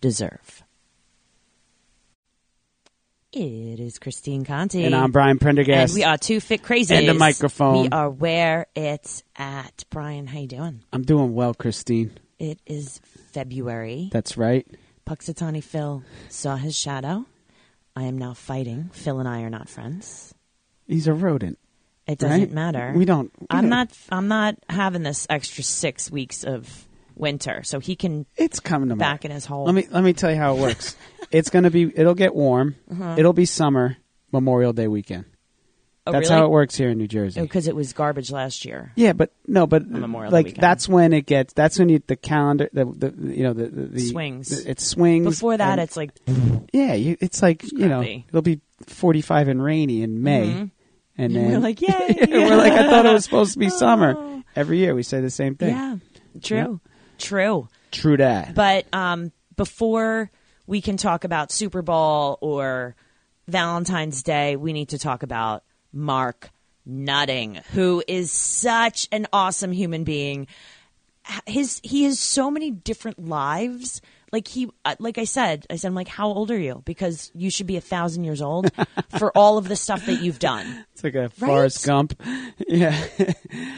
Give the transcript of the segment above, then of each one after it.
deserve? It is Christine Conti. And I'm Brian Prendergast. And we are two fit crazies. And a microphone. We are where it's at. Brian, how you doing? I'm doing well, Christine. It is February. That's right. Punxsutawney Phil saw his shadow. I am now fighting. Phil and I are not friends. He's a rodent. It doesn't Right? matter. We don't- we I'm don't- not. I'm not having this extra six weeks of winter, so he can It's coming tomorrow. back in his hole. Let me let me tell you how it works. it's going to be. It'll get warm. Uh-huh. It'll be summer. Memorial Day weekend. oh, That's really? how it works here in New Jersey. Because it was garbage last year. Yeah, but no, but Memorial like weekend. that's when it gets. That's when you the calendar, the, the you know the, the, the Swings. It swings. Before that, and- it's like yeah, you, it's like you know it'll be 45 and rainy in May, and then we're like, yay! we're like, I thought it was supposed to be Oh. summer. Every year we say the same thing. yeah, true, true. True that. But um, before we can talk about Super Bowl or Valentine's Day, we need to talk about Mark Nutting, who is such an awesome human being. His he has so many different lives. Like he, uh, like I said, I said, I'm like, how old are you? Because you should be a thousand years old for all of the stuff that you've done. It's like a Forrest Gump. Yeah.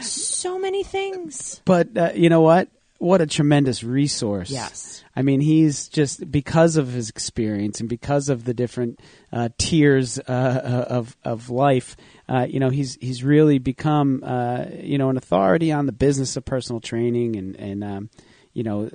So many things. but uh, you know what? What a tremendous resource. Yes. I mean, he's just because of his experience and because of the different uh, tiers uh, uh, of of life. Uh, you know, he's he's really become uh, you know an authority on the business of personal training and and um, you know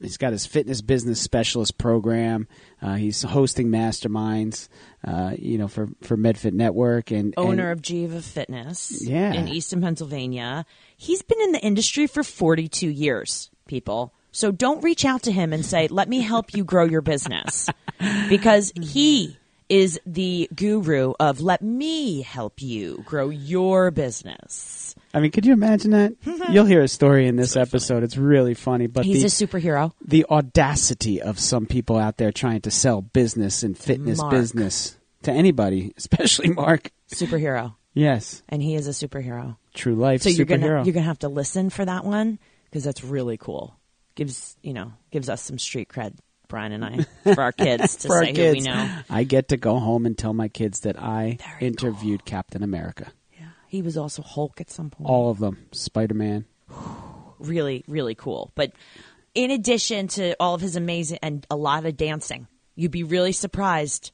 he's got his fitness business specialist program. Uh, he's hosting masterminds. Uh, you know, for for MedFit Network and owner and, of Jiva Fitness Yeah. in Easton, Pennsylvania. He's been in the industry for 42 years, people. So don't reach out to him and say, let me help you grow your business. because he is the guru of let me help you grow your business. I mean, could you imagine that? You'll hear a story in this episode. It's really funny, but He's the, a superhero. the audacity of some people out there trying to sell business and fitness Mark. business to anybody, especially Mark. Superhero. Yes, And he is a superhero. true life So you're superhero. gonna you're gonna have to listen for that one because that's really cool. Gives you know gives us some street cred, Brian and I, for our kids to For our say kids, who we know. I get to go home and tell my kids that I Very interviewed Captain America. Yeah, he was also Hulk at some point. All of them. Spider Man. really, really cool. But in addition to all of his amazing and a lot of dancing, you'd be really surprised.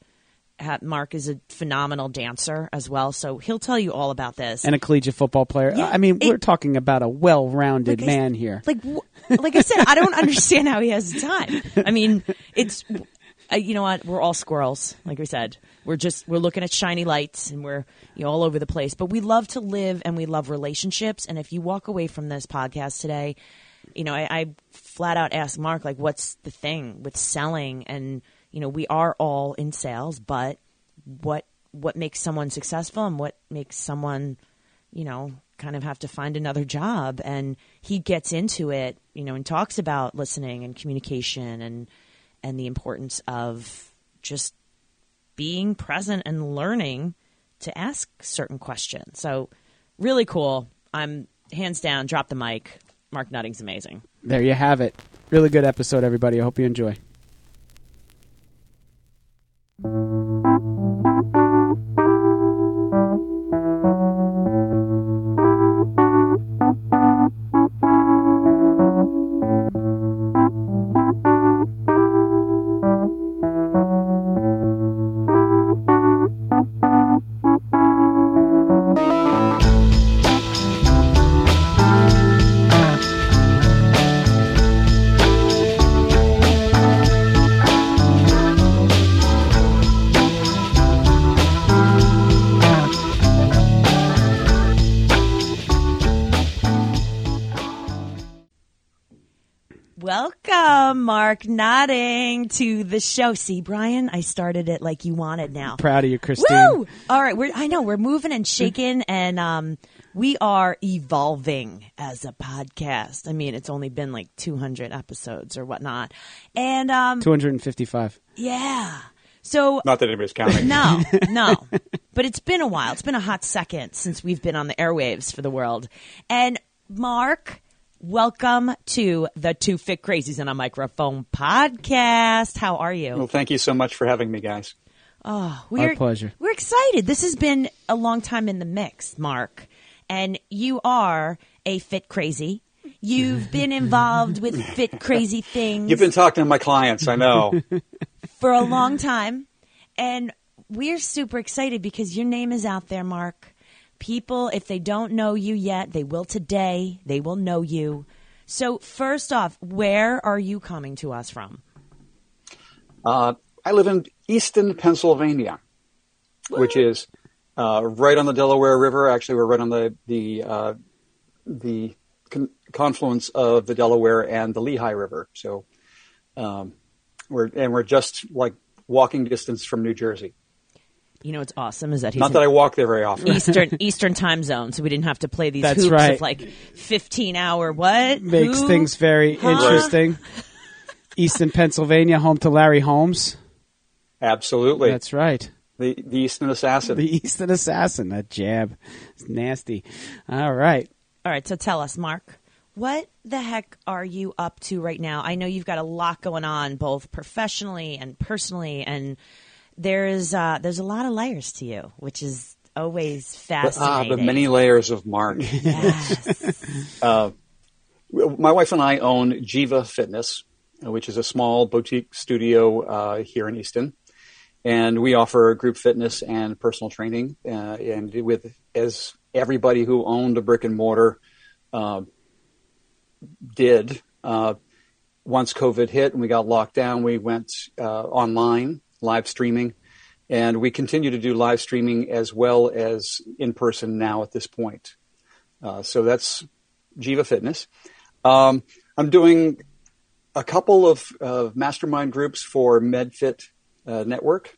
Mark is a phenomenal dancer as well, so he'll tell you all about this. And a collegiate football player. Yeah, I mean, it- we're talking about a well rounded Like I man here. Like, like I said, I don't understand how he has the time. I mean, it's, uh, you know what? We're all squirrels. Like we said, we're just we're looking at shiny lights and we're you know all over the place. But we love to live and we love relationships. And if you walk away from this podcast today, you know, I, I flat out asked Mark like, what's the thing with selling? And you know, we are all in sales, but what what makes someone successful and what makes someone you know, kind of have to find another job. And he gets into it, you know, and talks about listening and communication and and the importance of just being present and learning to ask certain questions. So really cool. I'm hands down, drop the mic. Mark Nutting's amazing. There you have it. Really good episode, everybody. I hope you enjoy. Música Welcome, Mark Nutting, to the show. See, Brian, I started it like you wanted now. Proud of you, Christine. Woo! All right, we're, I know we're moving and shaking, and um, we are evolving as a podcast. I mean, it's only been like 200 episodes or whatnot, and um, 255. yeah. So Not that anybody's counting. no, no. But it's been a while. It's been a hot second since we've been on the airwaves for the world. And Mark, welcome to the Two Fit Crazies on a Microphone podcast. How are you? Well, thank you so much for having me, guys. Oh, we're, pleasure. We're excited. This has been a long time in the mix, Mark. And you are a fit crazy. You've been involved with fit crazy things You've been talking to my clients, I know. for a long time. And we're super excited because your name is out there, Mark. People, if they don't know you yet, they will today. They will know you. So, first off, where are you coming to us from? Uh, I live in Easton, Pennsylvania, which is uh, right on the Delaware River. Actually, we're right on the the uh, the con- confluence of the Delaware and the Lehigh River. So, um, we're and we're just like walking distance from New Jersey. You know what's awesome is that he's Not that I walk there very often. Eastern Eastern time zone, so we didn't have to play these That's hoops right. of like fifteen hour what Makes Who? things very Huh? interesting. Eastern Pennsylvania, home to Larry Holmes. Absolutely, That's right. the the Easton Assassin. The Eastern Assassin. That jab. It's nasty. All right. All right, so tell us, Mark, what the heck are you up to right now? I know you've got a lot going on, both professionally and personally, and there's uh, there's a lot of layers to you, which is always fascinating. ah, the many layers of Mark. Yes. my wife and I own Jiva Fitness, uh, which is a small boutique studio uh, here in Easton, and we offer group fitness and personal training. Uh, and with as everybody who owned a brick and mortar uh, did, uh, once COVID hit and we got locked down, we went uh, online live streaming, and we continue to do live streaming as well as in person now at this point. Uh, so that's Jiva Fitness. Um, I'm doing a couple of mastermind groups for MedFit uh, Network.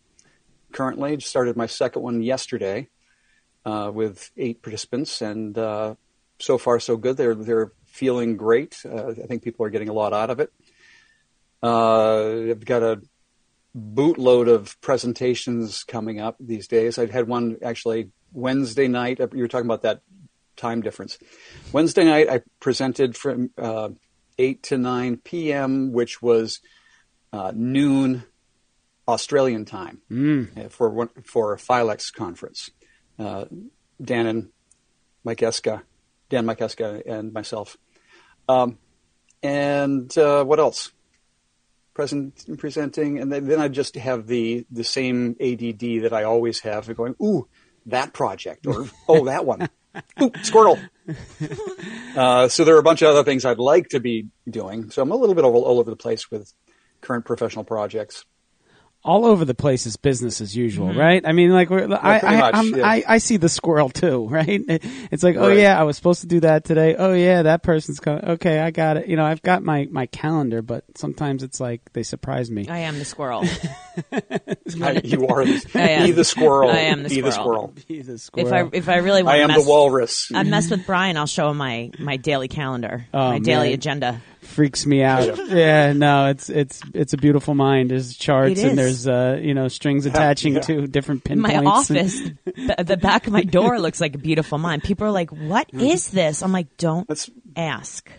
Currently, just started my second one yesterday uh, with eight participants, and uh, so far so good. They're they're feeling great. Uh, I think people are getting a lot out of it. I've got a bootload of presentations coming up these days. I had one actually Wednesday night. You were talking about that time difference. Wednesday night, I presented from uh, 8 to 9 p.m., which was uh, noon Australian time uh, for one, for a Filex conference. Uh, Dan and Mike Eska, Dan Mike Eska, and myself. Um, and uh, what else? Present, presenting, and then, then I just have the the same ADD that I always have, going, "Ooh, that project," or "Oh, that one." Ooh, squirrel. uh, so there are a bunch of other things I'd like to be doing. So I'm a little bit all, all over the place with current professional projects. All over the place is business as usual, mm-hmm. right? I mean, like we're, I, I, much, I'm- yeah. I, I see the squirrel too, right? It's like, oh yeah, I was supposed to do that today. Oh yeah, that person's coming. Okay, I got it. You know, I've got my my calendar, but sometimes it's like they surprise me. I am the squirrel. I, you are the, I am. be the squirrel. I am the be the squirrel. squirrel. He's a if. I if I really want I am mess, the walrus. I mess with Brian, I'll show him my my daily calendar, Oh, my daily agenda. Freaks me out. yeah, no, it's it's it's a beautiful mind. There's charts and there's uh, you know strings attaching yeah. to different pinpoints. my office, the, the back of my door looks like a beautiful mind. People are like, "What is this?" I'm like, "Don't That's ask."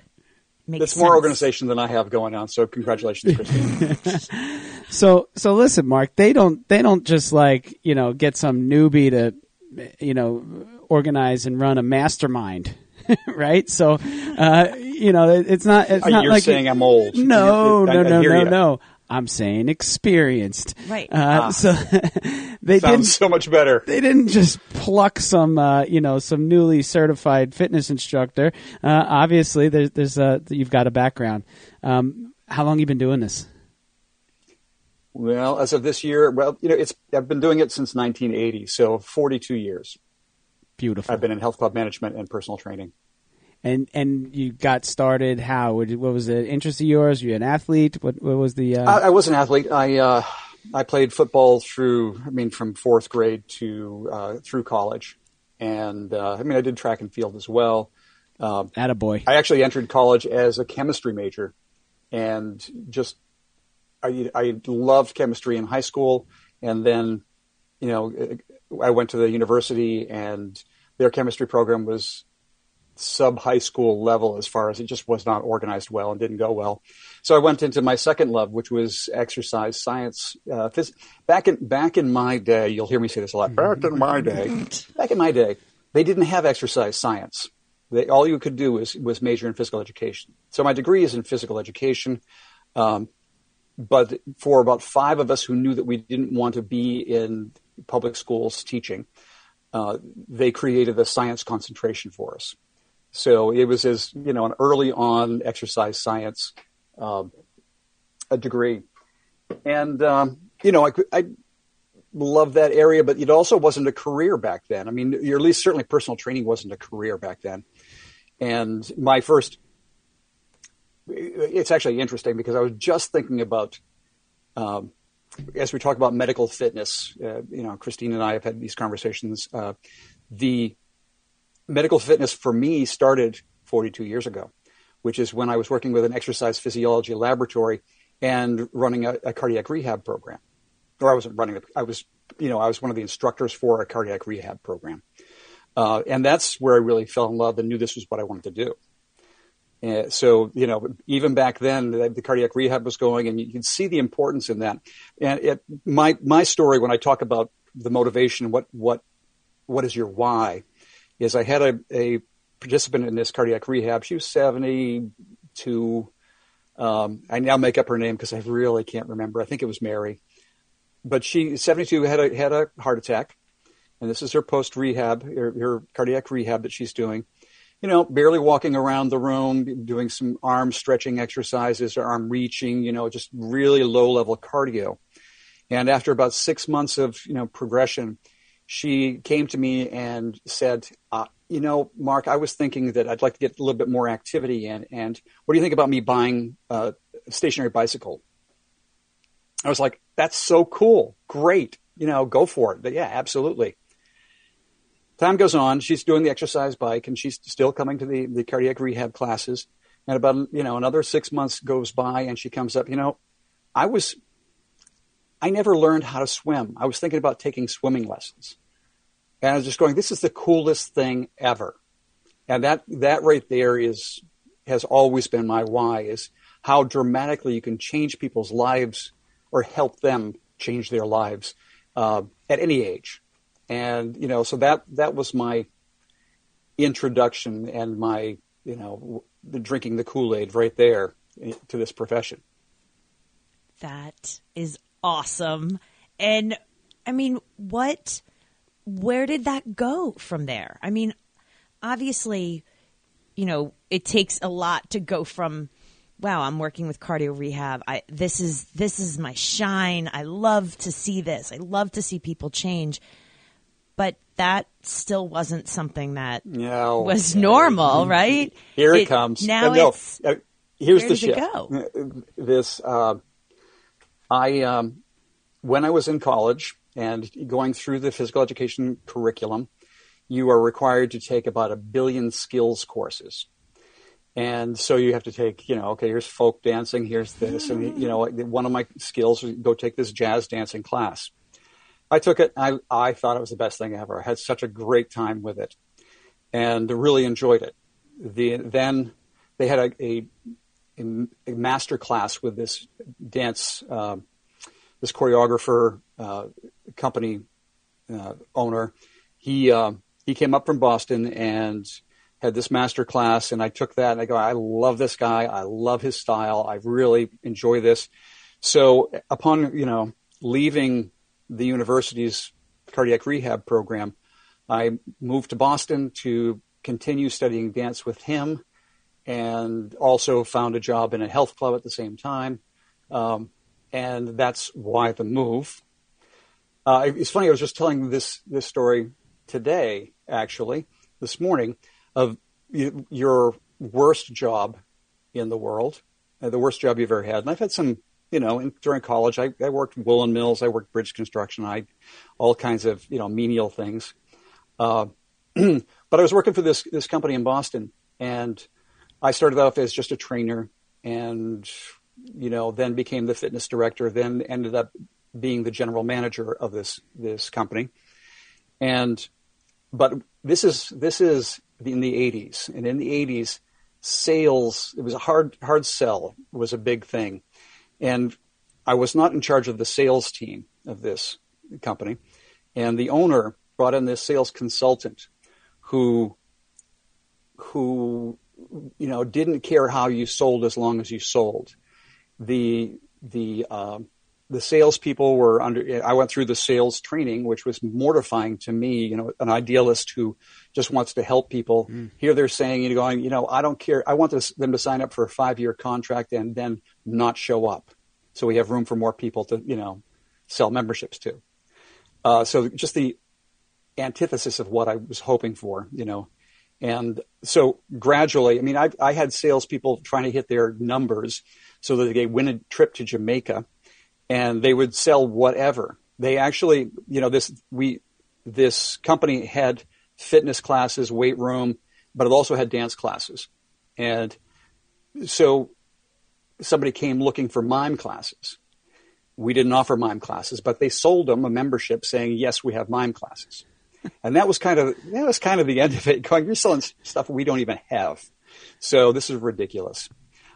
Makes that's more organization than I have going on. So congratulations, Christine. So so listen, Mark. They don't they don't just like you know get some newbie to you know organize and run a mastermind, right? So uh, you know it, it's not it's Uh, not You're like saying I'm old. No, I- no, no, no, ya. no. I'm saying experienced. Right. Uh, So they didn't so much better. they didn't just pluck some, uh, you know, some newly certified fitness instructor. Uh, obviously, there's, there's, uh, you've got a background. Um, how long you been doing this? Well, as of this year, well, you know, it's I've been doing it since 1980, so 42 years. Beautiful. I've been in health club management and personal training. And and you got started. How? What was the Interest of yours? were You an athlete? What, what was the? Uh... I, I, was an athlete. I uh, I played football through. I mean, from fourth grade to uh, through college, and uh, I mean, I did track and field as well. Um, Attaboy. I actually entered college as a chemistry major, and just I I loved chemistry in high school, and then you know I went to the university, and their chemistry program was sub high school level as far as it just was not organized well and didn't go well. So I went into my second love, which was exercise science. Uh, phys- back in back in my day, you'll hear me say this a lot. Back in my day, back in my day, they didn't have exercise science. They, all you could do was was major in physical education. So my degree is in physical education. Um, but for about five of us who knew that we didn't want to be in public schools teaching, uh, they created a science concentration for us. So it was as you know an early on exercise science uh, a degree, and um, you know I, I love that area, but it also wasn't a career back then. I mean, or at least certainly personal training wasn't a career back then. And my first, it's actually interesting because I was just thinking about. Um, as we talk about medical fitness, uh, you know, Christine and I have had these conversations. Uh, the medical fitness for me started 42 years ago, which is when I was working with an exercise physiology laboratory and running a, a cardiac rehab program. Or I wasn't running, I was, you know, I was one of the instructors for a cardiac rehab program. Uh, and that's where I really fell in love and knew this was what I wanted to do. And so, you know, even back then, the, the, cardiac rehab was going, and you can see the importance in that. And it, my my story, when I talk about the motivation, what what what is your why? Is I had a, a participant in this cardiac rehab. She was 72. Um, I now make up her name because I really can't remember. I think it was Mary. But she, 72, had a, had a heart attack. And this is her post rehab, her, her cardiac rehab that she's doing. You know, barely walking around the room, doing some arm stretching exercises, or arm reaching, you know, just really low level cardio. And after about six months of, you know, progression, she came to me and said, uh, you know, Mark, I was thinking that I'd like to get a little bit more activity in, and what do you think about me buying a stationary bicycle? I was like, that's so cool. Great. You know, go for it. But yeah, absolutely. Time goes on. She's doing the exercise bike and she's still coming to the, the cardiac rehab classes. And about, you know, another six months goes by and she comes up, you know, I was, I never learned how to swim. I was thinking about taking swimming lessons. And I was just going, this is the coolest thing ever. And that, that right there is, has always been my why is how dramatically you can change people's lives or help them change their lives uh, at any age. And, you know, so that, that was my introduction and my, you know, the drinking the Kool-Aid right there to this profession. That is awesome. And I mean, what where did that go from there? I mean, obviously, you know, it takes a lot to go from wow, I'm working with cardio rehab. I this is this is my shine. I love to see this. I love to see people change. But that still wasn't something that no, was normal, right? Here it, it comes. Now uh, no, it's uh, here's the shift. This uh, I um, when I was in college, and going through the physical education curriculum, you are required to take about a billion skills courses. And so you have to take, you know, okay, here's folk dancing, here's this. And, you know, one of my skills was go take this jazz dancing class. I took it. I, I thought it was the best thing ever. I had such a great time with it and really enjoyed it. The, then they had a, a, a master class with this dance, uh, this choreographer, company uh, owner, he uh, he came up from Boston and had this master class, and I took that and I go, I love this guy, I love his style, I really enjoy this. So upon you know leaving the university's cardiac rehab program, I moved to Boston to continue studying dance with him, and also found a job in a health club at the same time. Um, and that's why the move. Uh, it's funny. I was just telling this this story today, actually, this morning, of you, your worst job in the world, uh, the worst job you've ever had. And I've had some, you know, in, during college, I, I worked woolen mills, I worked bridge construction, I all kinds of you know menial things. Uh, but I was working for this this company in Boston, and I started off as just a trainer, and you know then became the fitness director, then ended up being the general manager of this this company, and but this is this is in the 80s, and in the 80s, sales it was a hard hard sell was a big thing, and I was not in charge of the sales team of this company, and the owner brought in this sales consultant who who you know didn't care how you sold as long as you sold. The the uh, the salespeople were under. I went through the sales training, which was mortifying to me. You know, an idealist who just wants to help people. Mm. Here they're saying, you know, going, you know, I don't care. I want this, them to sign up for a five year contract and then not show up, so we have room for more people to, you know, sell memberships to. Uh, so just the antithesis of what I was hoping for, you know. And so gradually, I mean, I, I had salespeople trying to hit their numbers so that they win a trip to Jamaica and they would sell whatever. They actually, you know, this, we, this company had fitness classes, weight room, but it also had dance classes. And so somebody came looking for mime classes. We didn't offer mime classes, but they sold them a membership saying, yes, we have mime classes and that was kind of that was kind of the end of it. Going, you're selling stuff we don't even have, so this is ridiculous.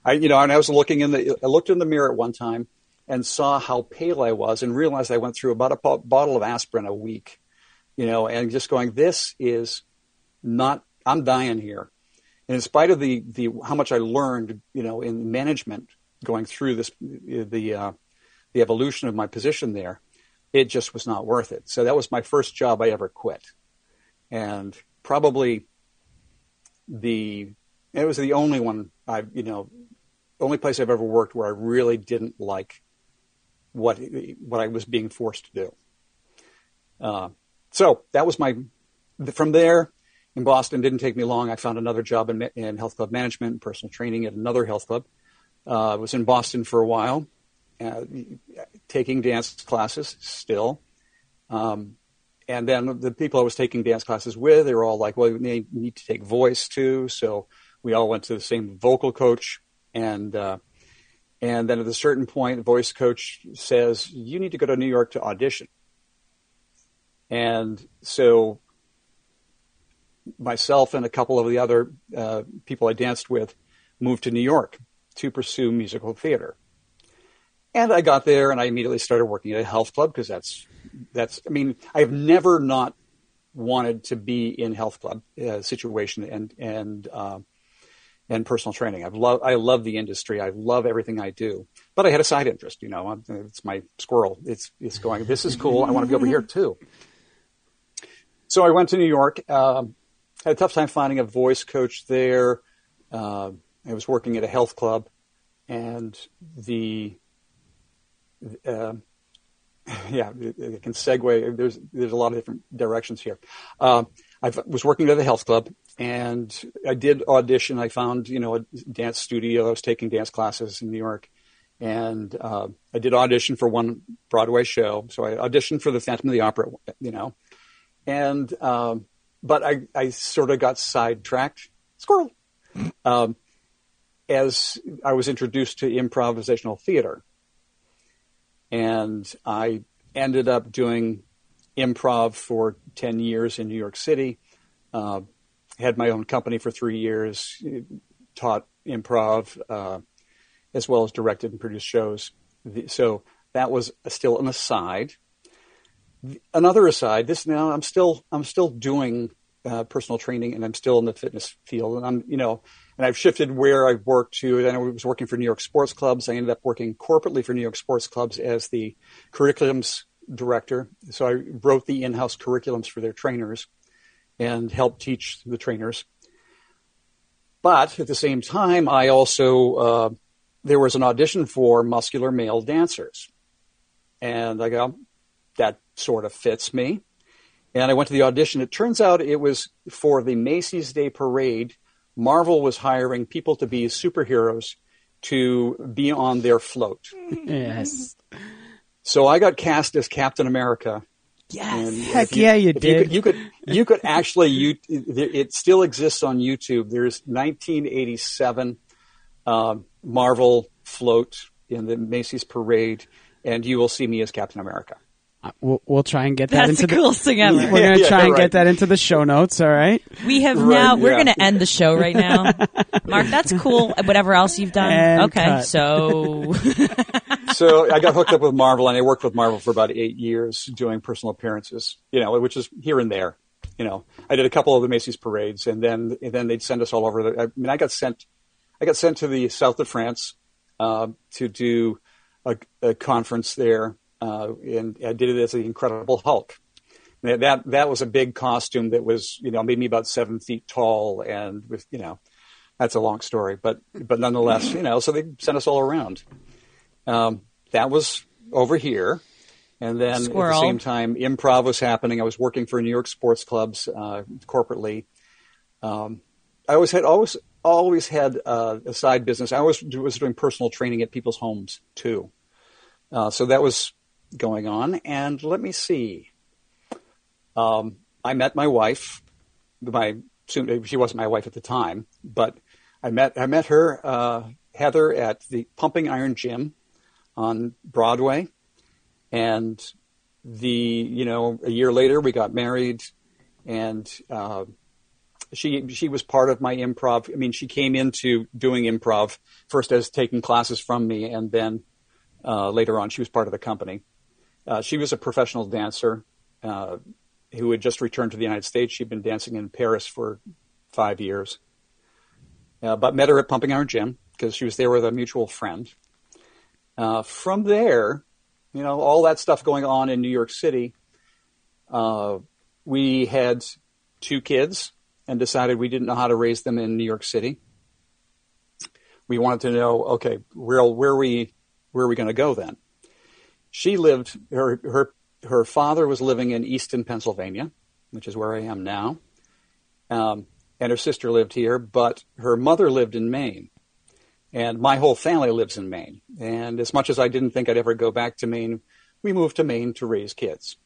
I, you know, and I was looking in the, I looked in the mirror at one time and saw how pale I was, and realized I went through about a bottle of aspirin a week, you know, and just going, this is not, I'm dying here. And in spite of the the how much I learned, you know, in management going through this the uh, the evolution of my position there, it just was not worth it. So that was my first job I ever quit. And probably the, it was the only one I've, you know, only place I've ever worked where I really didn't like what, what I was being forced to do. Uh, so that was my, from there in Boston, didn't take me long. I found another job in, in health club management and personal training at another health club. Uh, I was in Boston for a while uh, taking dance classes still. Um, and then the people I was taking dance classes with, they were all like, well, we need, need to take voice too. So we all went to the same vocal coach. And, uh, and then at a certain point, the voice coach says, you need to go to New York to audition. And so myself and a couple of the other uh, people I danced with moved to New York to pursue musical theater. And I got there and I immediately started working at a health club because that's, that's, I mean, I've never not wanted to be in health club uh, situation and, and, uh, and personal training. I've love, I love the industry. I love everything I do, but I had a side interest, you know, it's my squirrel. It's, it's going, this is cool. I want to be over here too. So I went to New York, um, had a tough time finding a voice coach there. Uh, I was working at a health club and the, uh, yeah, it can segue. There's there's a lot of different directions here. Uh, I was working at the health club, and I did audition. I found you know a dance studio. I was taking dance classes in New York, and uh, I did audition for one Broadway show. So I auditioned for the Phantom of the Opera, you know, and um, but I I sort of got sidetracked. Squirrel. Um, as I was introduced to improvisational theater and I ended up doing improv for 10 years in New York City. Uh, had my own company for three years, taught improv, uh, as well as directed and produced shows. So that was still an aside. Another aside. This now I'm still I'm still doing uh, personal training and I'm still in the fitness field and I'm you know and I've shifted where I've worked to. Then I was working for New York sports clubs. I ended up working corporately for New York sports clubs as the curriculums director. So I wrote the in-house curriculums for their trainers and help teach the trainers. But at the same time, I also uh, there was an audition for muscular male dancers, and I go, that sort of fits me. And I went to the audition. It turns out it was for the Macy's Day Parade Marvel was hiring people to be superheroes to be on their float. Yes. So I got cast as Captain America. Yes. And Heck if yeah, you did. You could, you could, you could actually, you, it still exists on YouTube. There's 1987 um, Marvel float in the Macy's parade, and you will see me as Captain America. Uh, We'll, we'll try and get that That's into the coolest thing ever. We're gonna Yeah, try and right. get that into the show notes. All right. We have Right, now. We're yeah. going to end the show right now. Mark, that's cool. Whatever else you've done. And okay, cut. so so I got hooked up with Marvel, and I worked with Marvel for about eight years doing personal appearances. You know, which is here and there. You know, I did a couple of the Macy's parades, and then and then they'd send us all over. The, I mean, I got sent, I got sent to the south of France uh, to do a, a conference there, uh, and I did it as the Incredible Hulk. And That that was a big costume that was you know made me about seven feet tall, and with you know, that's a long story, but but nonetheless, you know, so they sent us all around. Um, that was over here. And then Squirrel. at the same time, improv was happening. I was working for New York sports clubs uh, corporately. Um, I always had always always had uh, a side business. I always was doing personal training at people's homes too. Uh, so that was going on. And let me see. Um, I met my wife. My soon she wasn't my wife at the time, but I met I met her uh, Heather at the Pumping Iron Gym on Broadway, and the you know a year later we got married, and uh, she she was part of my improv. I mean, she came into doing improv first as taking classes from me, and then uh, later on she was part of the company. Uh, she was a professional dancer uh, who had just returned to the United States. She'd been dancing in Paris for five years, uh, but met her at Pumping Iron Gym because she was there with a mutual friend. Uh, from there, you know, all that stuff going on in New York City, uh, we had two kids and decided we didn't know how to raise them in New York City. We wanted to know, okay, where where we where are we going to go then? She lived her her her father was living in Easton, Pennsylvania, which is where I am now, um, and her sister lived here, but her mother lived in Maine, and my whole family lives in Maine. And as much as I didn't think I'd ever go back to Maine, we moved to Maine to raise kids.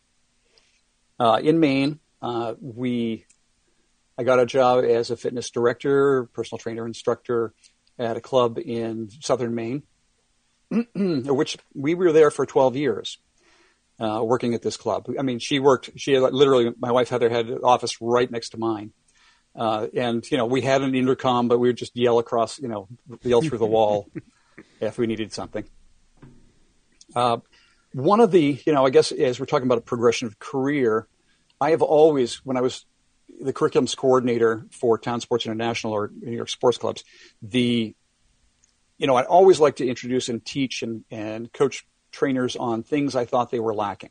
Uh, in Maine, uh, we I got a job as a fitness director, personal trainer, instructor at a club in southern Maine, which we were there for 12 years, uh, working at this club. I mean, she worked, she literally, my wife Heather had an office right next to mine. Uh, and, you know, we had an intercom, but we would just yell across, you know, yell through the wall if we needed something. Uh, one of the, you know, I guess as we're talking about a progression of career, I have always, when I was the curriculums coordinator for Town Sports International or New York sports clubs, the, you know, I always like to introduce and teach and, and coach trainers on things I thought they were lacking.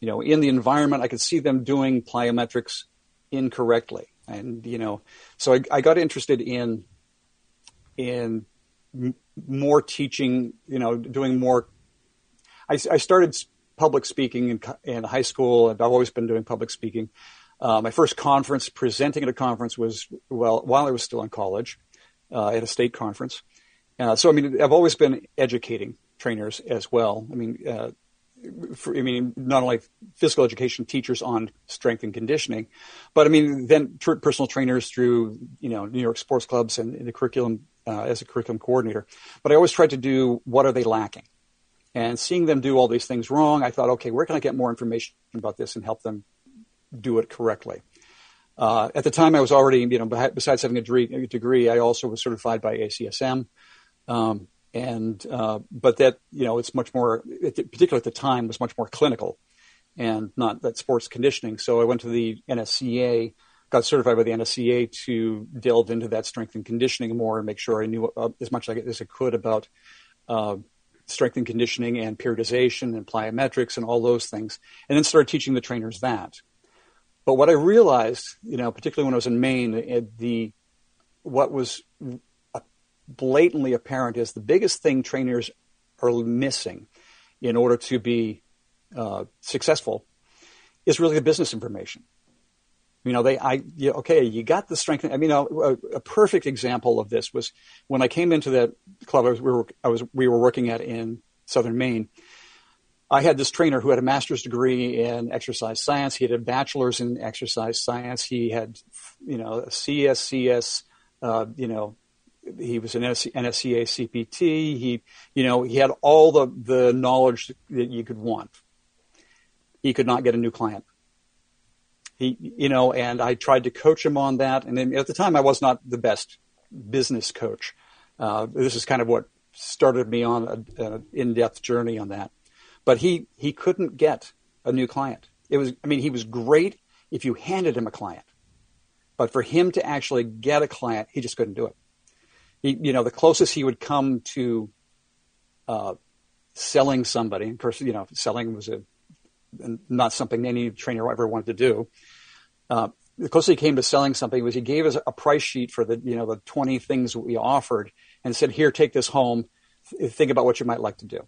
You know, in the environment, I could see them doing plyometrics incorrectly. And, you know, so I, I got interested in, in m- more teaching, you know, doing more. I, I started public speaking in, in high school, and I've always been doing public speaking. Uh, my first conference, presenting at a conference, was well while I was still in college, uh, at a state conference. Uh, so I mean, I've always been educating trainers as well. I mean, uh, for, I mean, not only physical education teachers on strength and conditioning, but I mean, then tr- personal trainers through you know New York sports clubs and, and the curriculum uh, as a curriculum coordinator. But I always tried to do what are they lacking, and seeing them do all these things wrong, I thought, okay, where can I get more information about this and help them do it correctly? Uh, at the time, I was already, you know, besides having a degree, I also was certified by ACSM. Um, and uh, but that you know it's much more particularly at the time was much more clinical and not that sports conditioning. So i went to the nsca got certified by the nsca to delve into that strength and conditioning more and make sure i knew uh, as much as i could about uh, strength and conditioning and periodization and plyometrics and all those things and then started teaching the trainers that. But what i realized you know particularly when i was in maine the what was blatantly apparent is the biggest thing trainers are missing in order to be uh, successful is really the business information. You know, they, I, you, okay, you got the strength. I mean, a, a, perfect example of this was when I came into that club I was, we were, I was, we were working at in Southern Maine. I had this trainer who had a master's degree in exercise science. He had a bachelor's in exercise science. He had, you know, a CSCS, uh, you know, he was an NSCA CPT. He, you know, he had all the, the knowledge that you could want. He could not get a new client he, you know, and I tried to coach him on that. And at the time, I was not the best business coach. Uh, this is kind of what started me on an in-depth journey on that. But he he couldn't get a new client. It was, I mean, he was great if you handed him a client, but for him to actually get a client, he just couldn't do it. He, you know, the closest he would come to uh, selling somebody, of course, you know, selling was a not something any trainer ever wanted to do. Uh, the closest he came to selling something was he gave us a price sheet for the you know the 20 things we offered and said here take this home think about what you might like to do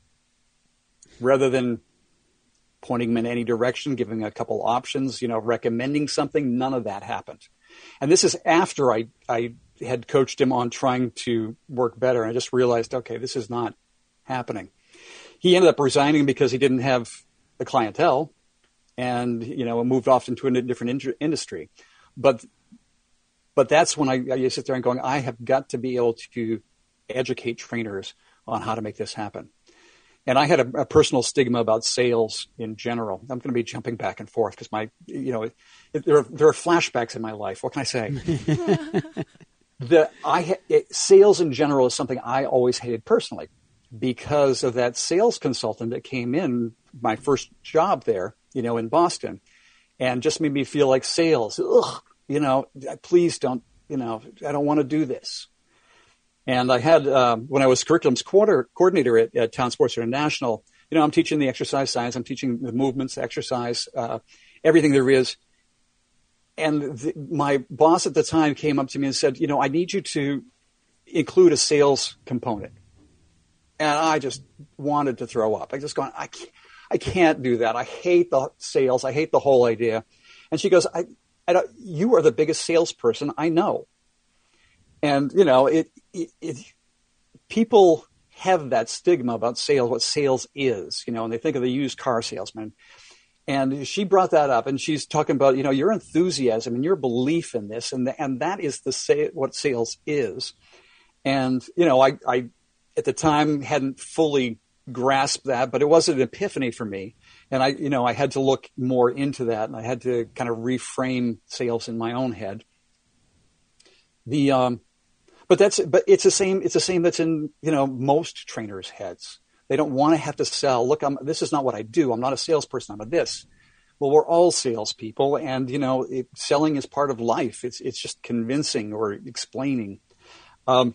rather than pointing him in any direction giving a couple options you know recommending something none of that happened and this is after i i had coached him on trying to work better. And i just realized okay this is not happening. He ended up resigning because he didn't have the clientele and you know moved off into a different in- industry. But but that's when I, I sit there and going i have got to be able to educate trainers on how to make this happen. And i had a, a personal stigma about sales in general. I'm going to be jumping back and forth because my you know it, there, are, there are flashbacks in my life. What can i say the i it, sales in general is something i always hated personally because of that sales consultant that came in my first job there, you know, in Boston, and just made me feel like sales. Ugh, you know, please don't, you know, I don't want to do this. And I had um, when I was curriculums quarter, coordinator at, at, Town Sports International. You know, I'm teaching the exercise science. I'm teaching the movements, exercise, uh, everything there is. And my boss at the time came up to me and said, "You know, I need you to include a sales component." And I just wanted to throw up. I just gone, I can't, I can't do that. I hate the sales. I hate the whole idea. And she goes, I, I you are the biggest salesperson I know. And, you know, it, it, it, people have that stigma about sales, what sales is, you know, and they think of the used car salesman. And she brought that up, and she's talking about, you know, your enthusiasm and your belief in this, and the, and that is the say what sales is. And you know, I, I at the time hadn't fully grasped that, but it was an epiphany for me. And I, you know, I had to look more into that and I had to kind of reframe sales in my own head. The, um, but that's, but it's the same, it's the same that's in, you know, most trainers' heads. They don't want to have to sell. Look, I'm, this is not what I do. I'm not a salesperson. I'm a this. Well, we're all salespeople, and you know, it, selling is part of life. It's it's just convincing or explaining. Um,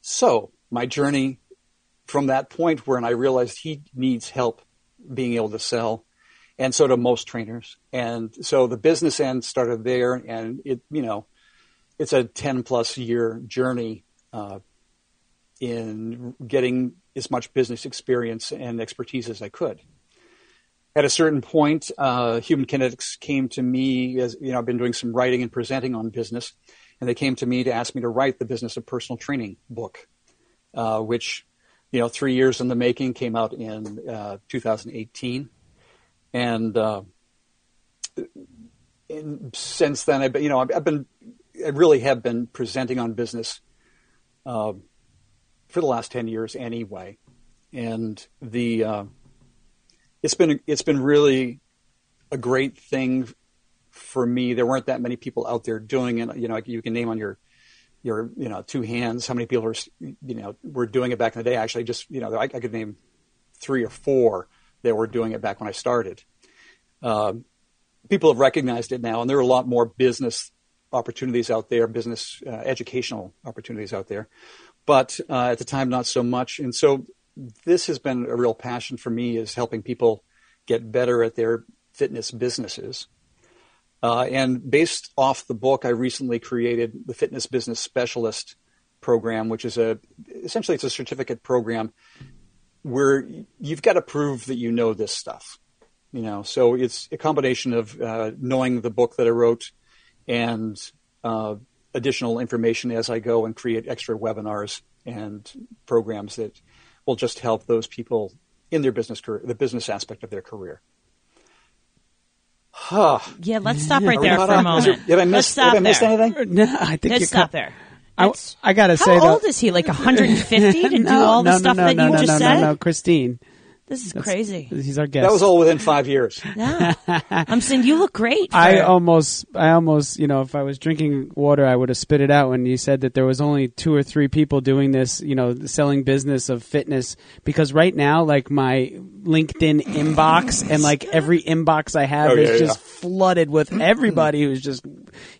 so my journey from that point where I realized he needs help being able to sell, and so do most trainers. And so the business end started there, and it you know, it's a ten plus year journey uh, in getting as much business experience and expertise as I could. At a certain point, uh, Human Kinetics came to me as you know I've been doing some writing and presenting on business, and they came to me to ask me to write the Business of Personal Training book uh, which you know three years in the making came out in uh, 2018, and uh, since then I've been, you know I've, been I really have been presenting on business uh, for the last ten years anyway, and the uh, it's been it's been really a great thing for me. There weren't that many people out there doing it. You know, you can name on your your you know two hands how many people are you know were doing it back in the day actually just you know I, I could name three or four that were doing it back when I started uh, people have recognized it now and there are a lot more business opportunities out there business uh, educational opportunities out there but uh, at the time not so much and so this has been a real passion for me is helping people get better at their fitness businesses uh, and based off the book, I recently created the Fitness Business Specialist program, which is a essentially it's a certificate program where you've got to prove that you know this stuff. You know, so it's a combination of uh, knowing the book that I wrote and uh, additional information as I go and create extra webinars and programs that will just help those people in their business career, the business aspect of their career. Huh. Yeah, let's stop right there caught for a up? Is moment. there- did I Let's miss? stop Did I miss there. anything? No, I think Let's you stop cut- there. I, I gotta How say though, old is he? Like 150 to do no, all the no, stuff no, that no, you no, just no, said? No, no, Christine. This is crazy. He's our guest. That was all within five years. Yeah. I'm saying you look great. for- I almost, I almost, you know, if I was drinking water, I would have spit it out when you said that there was only two or three people doing this, you know, selling business of fitness. Because right now, like my LinkedIn inbox and like every inbox I have Oh, is yeah, just yeah. flooded with everybody who's just,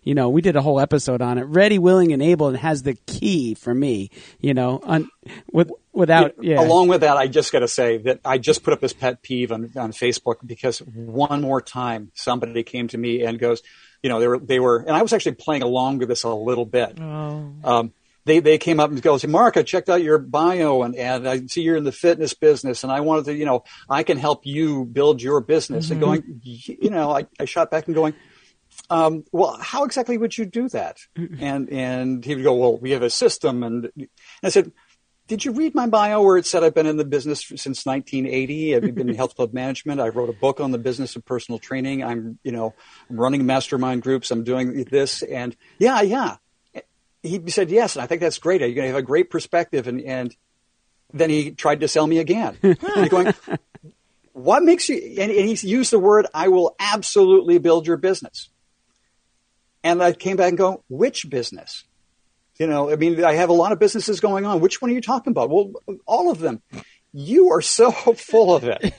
you know, we did a whole episode on it. Ready, willing, and able, and has the key for me, you know, on, with, without, yeah. Along with that, I just got to say that I just put up this pet peeve on, on Facebook because one more time somebody came to me and goes, you know, they were, they were, and I was actually playing along with this a little bit. Um, they, they came up and go, Mark, I checked out your bio and, and I see you're in the fitness business and I wanted to, you know, I can help you build your business. And going, you know, I, I shot back and going, um, well, how exactly would you do that? And and he would go, well, we have a system. And, and I said, did you read my bio where it said I've been in the business since 1980? I've been in health club management. I wrote a book on the business of personal training. I'm, you know, I'm running mastermind groups. I'm doing this. And yeah, yeah. He said yes, and I think that's great. You're going to have a great perspective. And and then he tried to sell me again. You're going, what makes you? And, and he used the word, "I will absolutely build your business." And I came back and go, which business? You know, I mean, I have a lot of businesses going on. Which one are you talking about? Well, all of them. You are so full of it,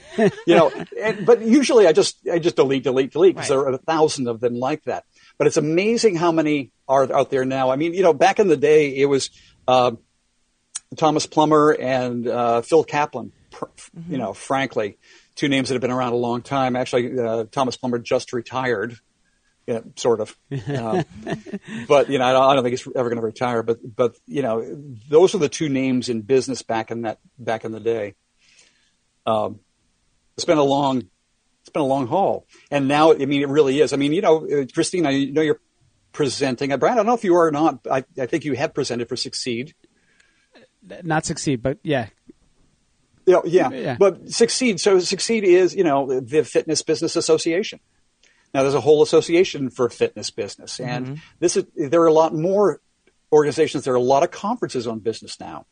you know. And, but usually, I just I just delete, delete, delete because Right. there are a thousand of them like that. But it's amazing how many are out there now. I mean, you know, back in the day, it was uh, Thomas Plummer and uh, Phil Kaplan. Pr- You know, frankly, two names that have been around a long time. Actually, uh, Thomas Plummer just retired. Yeah, sort of. Um, but you know, I don't, I don't think he's ever going to retire. But but you know, those are the two names in business back in that back in the day. Um, it's been a long, it's been a long haul, and now I mean, it really is. I mean, you know, uh, Christine, I know you're presenting. Uh, Brad, I don't know if you are or not. I, I think you have presented for Succeed. not succeed, but yeah, You know, yeah. Yeah. But Succeed. So Succeed is, you know, the Fitness Business Association. Now there's a whole association for fitness business, and mm-hmm. this is there are a lot more organizations. There are a lot of conferences on business now,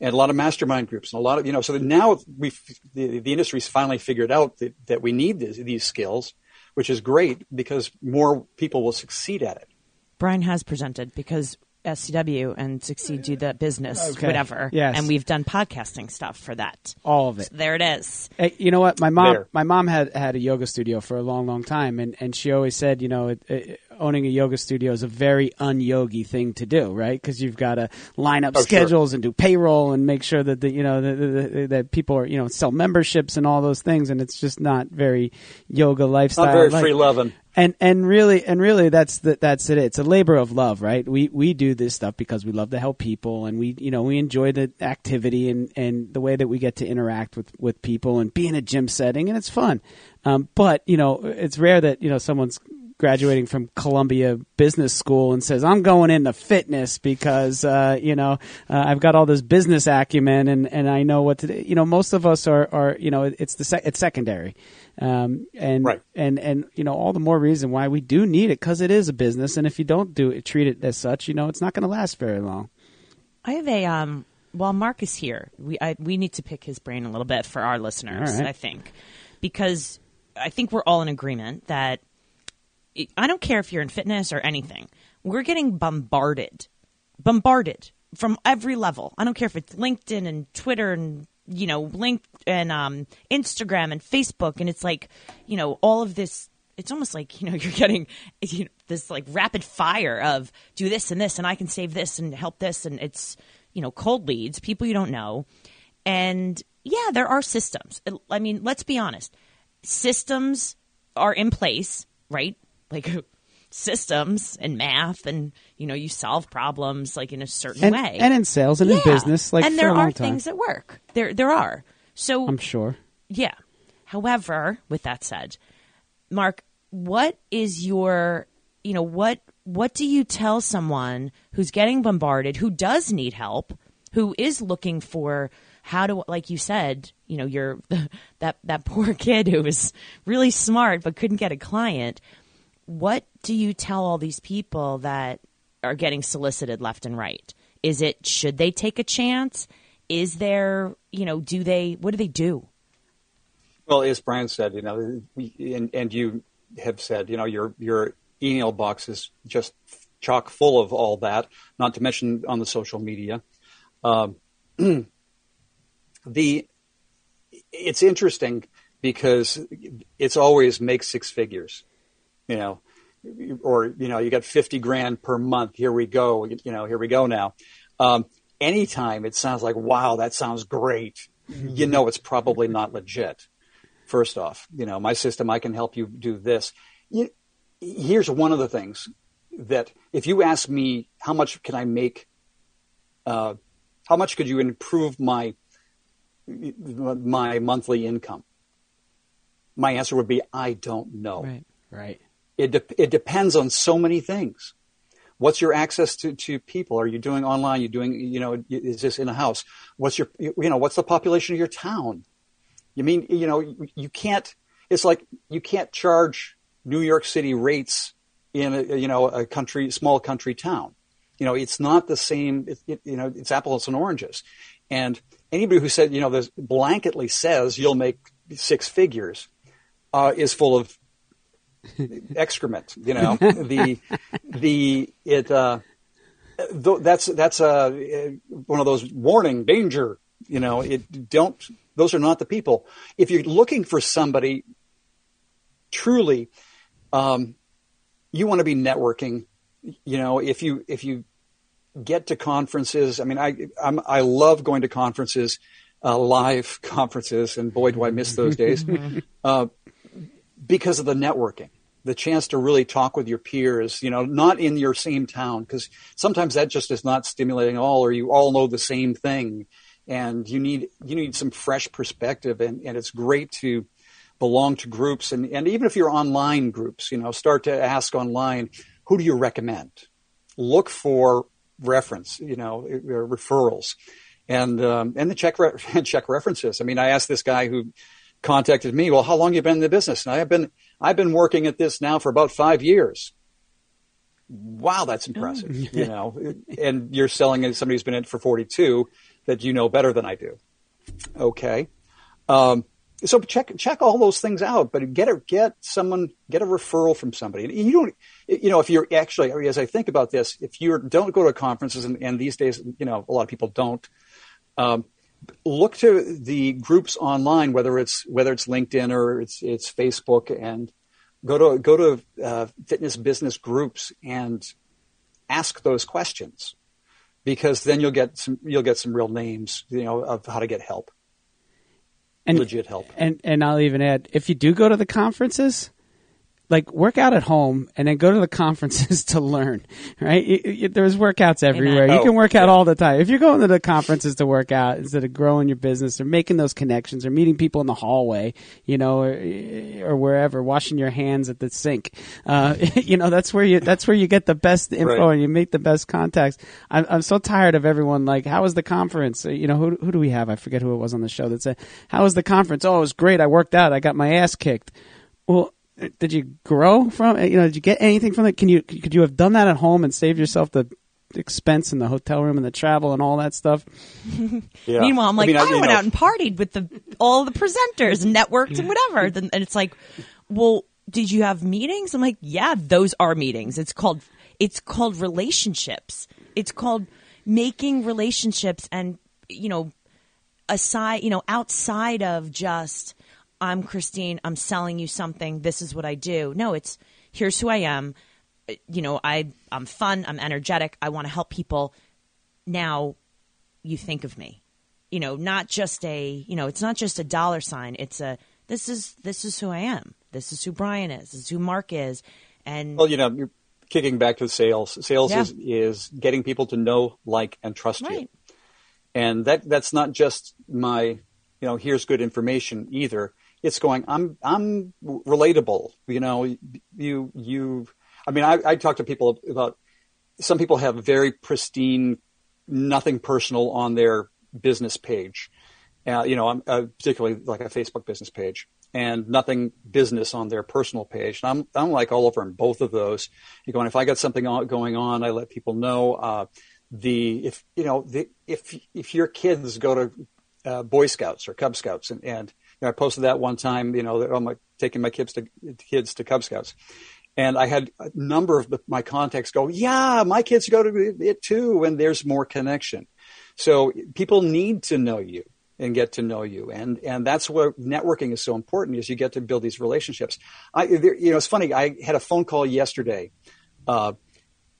and a lot of mastermind groups, and a lot of you know. So now we the, the industry's finally figured out that, that we need these, these skills, which is great because more people will succeed at it. Brian has presented because SCW and Succeed do the business, Okay. whatever. Yes. And we've done podcasting stuff for that. all of it. So there it is. Hey, you know what? My mom, There. my mom had had a yoga studio for a long, long time, and, and she always said, you know, it, it, owning a yoga studio is a very unyogi thing to do, right? Because you've got to line up Oh, sure. schedules and do payroll and make sure that the you know that, that, that people are you know sell memberships and all those things, and it's just not very yoga lifestyle. Not very free loving. And and really and really that's the, that's it. It's a labor of love right? We we do this stuff because we love to help people and we you know we enjoy the activity and and the way that we get to interact with with people and be in a gym setting and it's fun. Um, but you know it's rare that you know someone's graduating from Columbia Business School and says I'm going into fitness because uh, you know uh, I've got all this business acumen and, and I know what to do. You know, most of us are, are you know it's the sec- it's secondary, um, and Right. and and you know all the more reason why we do need it because it is a business and if you don't do it treat it as such you know it's not going to last very long I have a um. While Mark is here, we I, we need to pick his brain a little bit for our listeners. All right. I think because I think we're all in agreement that it, I don't care if you're in fitness or anything. We're getting bombarded, bombarded from every level. I don't care if it's LinkedIn and Twitter and you know link and um, Instagram and Facebook, and it's like you know all of this. It's almost like you know you're getting you know, this like rapid fire of do this and this, and I can save this and help this, and it's you know cold leads, people you don't know, and yeah, there are systems. I mean, let's be honest, systems are in place, right? Like systems and math, and you know you solve problems like in a certain and, way, and in sales and in business like and for there a long are things that work. There, there are. So I'm sure yeah. However, with that said, Mark, what is your, you know, what what do you tell someone who's getting bombarded, who does need help, who is looking for how to, like you said, you know, you're that that poor kid who was really smart but couldn't get a client. What do you tell all these people that are getting solicited left and right? Is it should they take a chance? Is there, you know, do they? What do they do? Well, as Brian said, you know, and, and you have said, you know, your your email box is just chock full of all that. Not to mention on the social media. Um, the it's interesting because it's always make six figures, you know, or you know, you got fifty grand per month. Here we go, you know, here we go now. Um, anytime it sounds like, wow, that sounds great, you know, it's probably not legit. First off, you know, my system, I can help you do this. You, here's one of the things that if you ask me how much can I make, uh, how much could you improve my my monthly income? My answer would be I don't know. Right. Right. It de- it depends on so many things. What's your access to, to people? Are you doing online? You doing you know is this in a house? What's your you know what's the population of your town? You mean you know you, you can't. It's like you can't charge New York City rates in a, you know a country small country town. You know it's not the same. It, it, you know it's apples and oranges. And anybody who said you know this blanketly says you'll make six figures uh, is full of excrement. You know the the it uh, th- that's that's uh, one of those warning danger. You know it don't those are not the people. If you're looking for somebody truly um, you want to be networking. You know, if you if you get to conferences, I mean, I I'm, i love going to conferences, uh, live conferences, and boy, do I miss those days, uh, because of the networking, the chance to really talk with your peers. You know, not in your same town, because sometimes that just is not stimulating at all, or you all know the same thing, and you need you need some fresh perspective, and and it's great to belong to groups and, and even if you're online groups, you know, start to ask online, who do you recommend? Look for reference, you know, uh, referrals and, um, and the check, re- check references. I mean, I asked this guy who contacted me, well, how long have you been in the business? And I've been, I've been working at this now for about five years. Wow, that's impressive. Oh. you know, and you're selling it somebody who's been in it for 42 that you know better than I do. Okay. Um, so check check all those things out, but get a get someone get a referral from somebody. And you don't, you know, if you're actually as I think about this, if you don't go to conferences, and, and, these days, you know, a lot of people don't. Um, look to the groups online, whether it's whether it's LinkedIn or it's it's Facebook, and go to go to uh, fitness business groups and ask those questions, because then you'll get some you'll get some real names, you know, of how to get help and, legit help. And and I'll even add, if you do go to the conferences, like work out at home and then go to the conferences to learn, right? You, you, there's workouts everywhere. You can work out yeah. all the time. If you're going to the conferences to work out instead of growing your business or making those connections or meeting people in the hallway, you know, or, or wherever, washing your hands at the sink, uh, you know, that's where you, that's where you get the best info right. and you make the best contacts. I'm, I'm so tired of everyone like, how was the conference? You know, who, who do we have? I forget who it was on the show that said, how was the conference? Oh, it was great. I worked out. I got my ass kicked. Well, did you grow from it? You know, did you get anything from it? Can you could you have done that at home and saved yourself the expense and the hotel room and the travel and all that stuff? yeah. Meanwhile, I'm like, I, mean, I, I went know. out and partied with the all the presenters and networked and whatever. and it's like, well, did you have meetings? I'm like, yeah, those are meetings. It's called it's called relationships. It's called making relationships and you know aside you know outside of just I'm Christine, I'm selling you something, this is what I do. No, it's here's who I am. You know, I I'm fun, I'm energetic, I want to help people. Now you think of me. You know, not just a, you know, it's not just a dollar sign. It's a this is this is who I am. This is who Brian is. This is who Mark is. And Well, you know, you're kicking back to sales. Sales yeah. is is getting people to know, like and trust right. you. And that that's not just my, you know, here's good information either it's going, I'm, I'm relatable. You know, you, you, I mean, I, I talk to people about, some people have very pristine, nothing personal on their business page. Uh, you know, I'm uh, particularly like a Facebook business page and nothing business on their personal page. And I'm, I'm like all over in both of those. You're going, if I got something going on, I let people know, uh, the, if, you know, the, if, if your kids go to, uh, Boy Scouts or Cub Scouts and, and I posted that one time, you know, that I'm taking my kids to kids to Cub Scouts. And I had a number of the, my contacts go, yeah, my kids go to it too. And there's more connection. So people need to know you and get to know you. And, and that's what networking is so important is you get to build these relationships. I, there, you know, it's funny. I had a phone call yesterday, uh,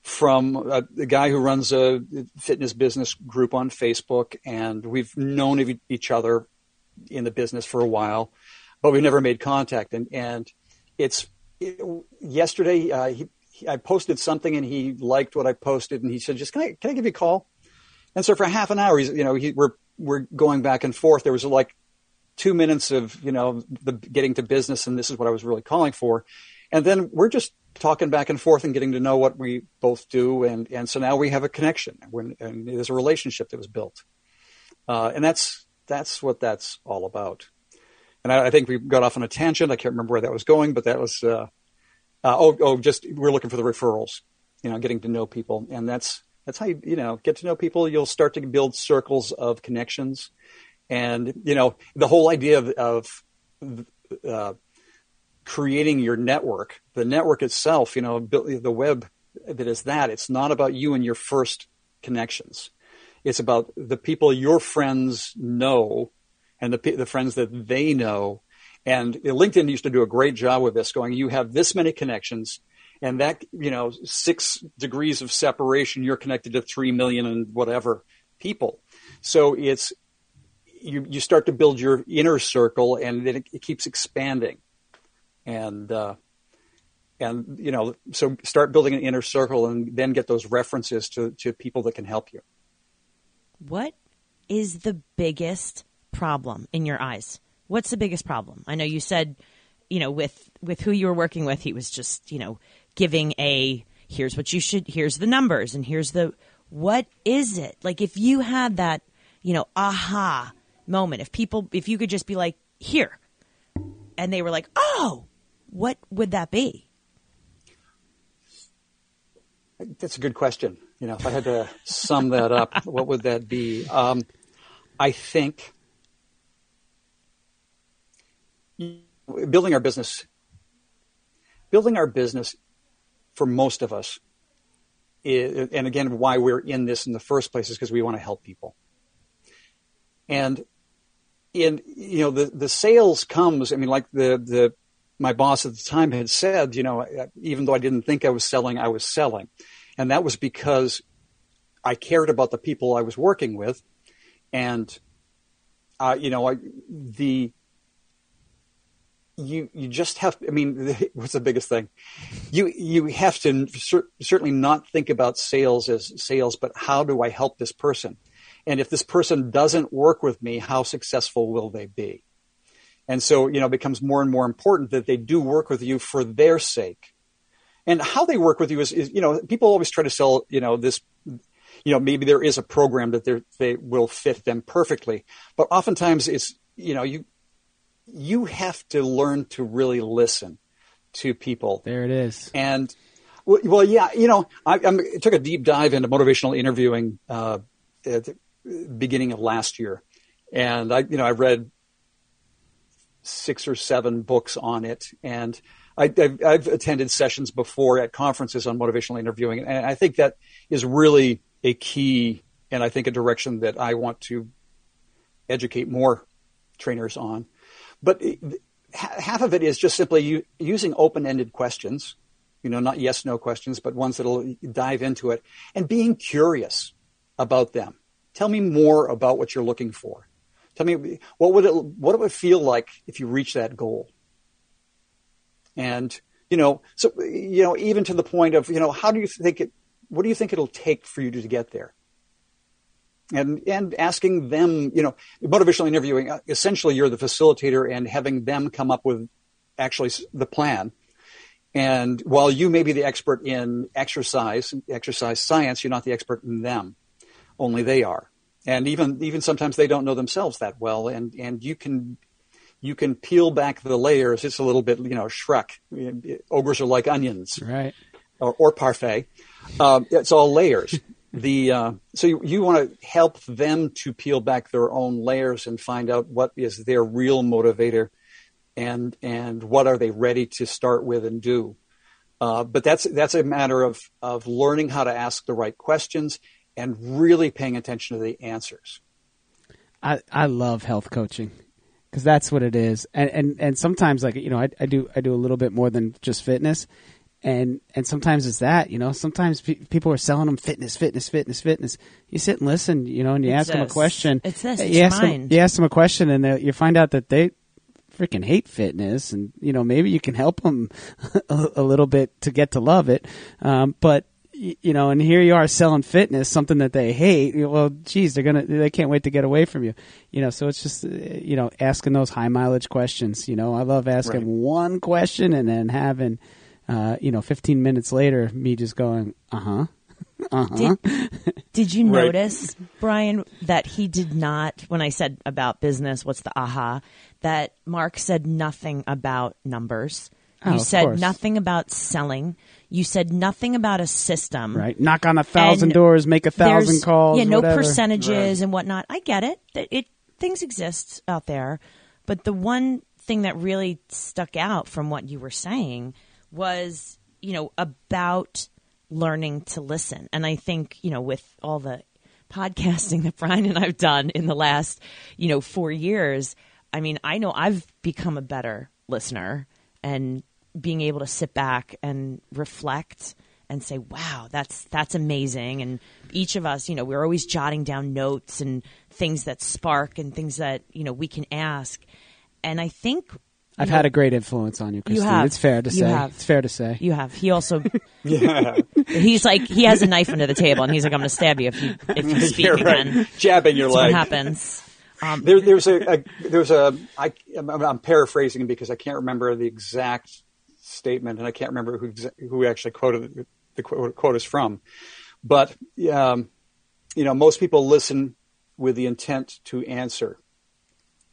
from a, a, guy who runs a fitness business group on Facebook, and we've known each other in the business for a while, but we never made contact. And and it's it, yesterday uh, he, he, I posted something and he liked what I posted and he said, "Just can I can I give you a call?" And so for half an hour, he's you know he, we're we're going back and forth. There was like two minutes of you know the getting to business, and this is what I was really calling for. And then we're just talking back and forth and getting to know what we both do, and and so now we have a connection. When and there's a relationship that was built, uh, and that's that's what that's all about. And I, I, think we got off on a tangent. I can't remember where that was going, but that was uh, uh, oh oh just we're looking for the referrals, you know, getting to know people, and that's that's how you you know get to know people. You'll start to build circles of connections, and you know the whole idea of, of uh, creating your network, the network itself, you know, the web that is that. It's not about you and your first connections. It's about the people your friends know and the, the friends that they know. And LinkedIn used to do a great job with this going, you have this many connections and that, you know, six degrees of separation, you're connected to 3 million and whatever people. So it's, you, you start to build your inner circle and then it, it keeps expanding. And, uh, and you know so start building an inner circle and then get those references to, to people that can help you what is the biggest problem in your eyes? What's the biggest problem? I know you said, you know, with with who you were working with, he was just, you know, giving a here's what you should here's the numbers and here's the what is it? Like if you had that, you know, aha moment, if people if you could just be like, here and they were like, "Oh, what would that be?" That's a good question. You know, if I had to sum that up, what would that be? Um, I think building our business, building our business for most of us, is, and again, why we're in this in the first place is because we want to help people. And in you know the the sales comes. I mean, like the the my boss at the time had said, you know, even though I didn't think I was selling, I was selling. And that was because I cared about the people I was working with. And, uh, you know, I, the, you, you just have, I mean, what's the biggest thing? You, you have to cer- certainly not think about sales as sales, but how do I help this person? And if this person doesn't work with me, how successful will they be? And so, you know, it becomes more and more important that they do work with you for their sake and how they work with you is, is, you know, people always try to sell, you know, this, you know, maybe there is a program that they will fit them perfectly, but oftentimes it's, you know, you, you have to learn to really listen to people. There it is. And well, well yeah, you know, I, I, took a deep dive into motivational interviewing uh, at the beginning of last year, and I, you know, I read six or seven books on it, and I, have attended sessions before at conferences on motivational interviewing, and I think that is really a key, and I think a direction that I want to educate more trainers on. But half of it is just simply using open-ended questions, you know, not yes/no questions, but ones that'll dive into it, and being curious about them. Tell me more about what you're looking for. Tell me what would it what it would feel like if you reach that goal and, you know, so, you know, even to the point of, you know, how do you think it, what do you think it'll take for you to get there? and and asking them, you know, motivational interviewing. uh, Essentially, you're the facilitator and having them come up with actually the plan. And while you may be the expert in exercise, exercise science, you're not the expert in them. Only they are. And even even sometimes they don't know themselves that well. And and you can you can peel back the layers. It's a little bit, you know, Shrek. Ogres are like onions Right. or, or parfait. Um, it's all layers. The uh, so you, you want to help them to peel back their own layers and find out what is their real motivator, and and what are they ready to start with and do. Uh, but that's that's a matter of of learning how to ask the right questions and really paying attention to the answers. I, I love health coaching because that's what it is. And, and, and sometimes like, you know, I, I do, I do a little bit more than just fitness. And, and sometimes it's that, you know, sometimes pe- people are selling them fitness, fitness, fitness, fitness. You sit and listen, you know, and you It's ask them a question. It's this. You It's ask them, you ask them a question and they- you find out that they freaking hate fitness and, you know, maybe you can help them a, a little bit to get to love it. Um, but, you know, and here you are selling fitness, something that they hate. Well, geez, they're gonna, they can't wait to get away from you. You know, so it's just, uh, you know, asking those high mileage questions. You know, I love asking Right. one question and then having, uh, you know, 15 minutes later, me just going, uh huh, uh huh. Did, did you Right. notice, Brian, that he did not, when I said about business, what's the aha, that Mark said nothing about numbers. Oh, You said course. nothing about selling. You said nothing about a system. Right, knock on a thousand And doors, make a thousand calls. Yeah, no whatever. percentages and whatnot. I get it. That it things exist out there, but the one thing that really stuck out from what you were saying was, you know, about learning to listen. And I think, you know, with all the podcasting that Brian and I've done in the last, you know, four years, I mean, I know I've become a better listener and being able to sit back and reflect and say, "Wow, that's that's amazing." And each of us, you know, we're always jotting down notes and things that spark and things that you know we can ask. And I think I've you had a great influence on you, Christine. have. It's fair to You say. have. It's fair to say. you have. He also Yeah, he's like he has a knife under the table and he's like, "I'm going to stab you if you if you speak You're again." right. Jabbing your That's what happens. Um, There, there's a, a there's a I, I'm, I'm paraphrasing because I can't remember the exact statement and I can't remember who who actually quoted the quote, quote is from, but um, you know most people listen with the intent to answer,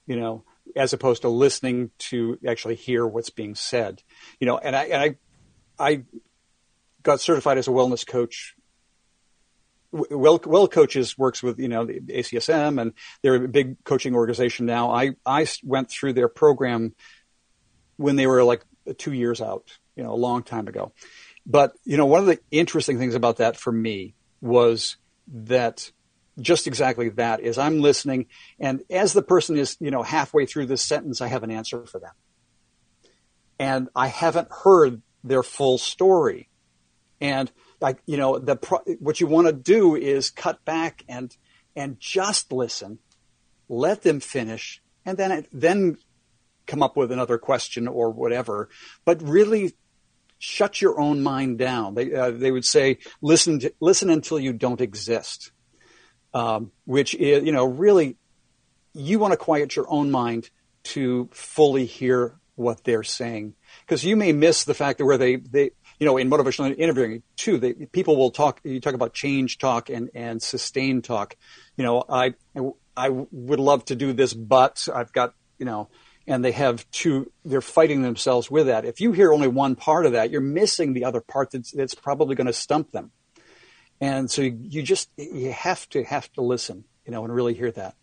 you know, as opposed to listening to actually hear what's being said, you know, and I and I I got certified as a wellness coach. Well Wellcoaches works with you know the ACSM and they're a big coaching organization now. I I went through their program when they were like two years out, you know, a long time ago. But you know, one of the interesting things about that for me was that just exactly that is I'm listening, and as the person is you know halfway through this sentence, I have an answer for them, and I haven't heard their full story, and like you know the what you want to do is cut back and and just listen let them finish and then then come up with another question or whatever but really shut your own mind down. They uh, they would say listen to, listen until you don't exist um, which is you know really you want to quiet your own mind to fully hear what they're saying. Because you may miss the fact that where they they you know in motivational interviewing too they people will talk you talk about change talk and and sustain talk. You know i i would love to do this but i've got you know and they have two they're fighting themselves with that if you hear only one part of that you're missing the other part that's that's probably going to stump them and so you, you just you have to have to listen you know and really hear that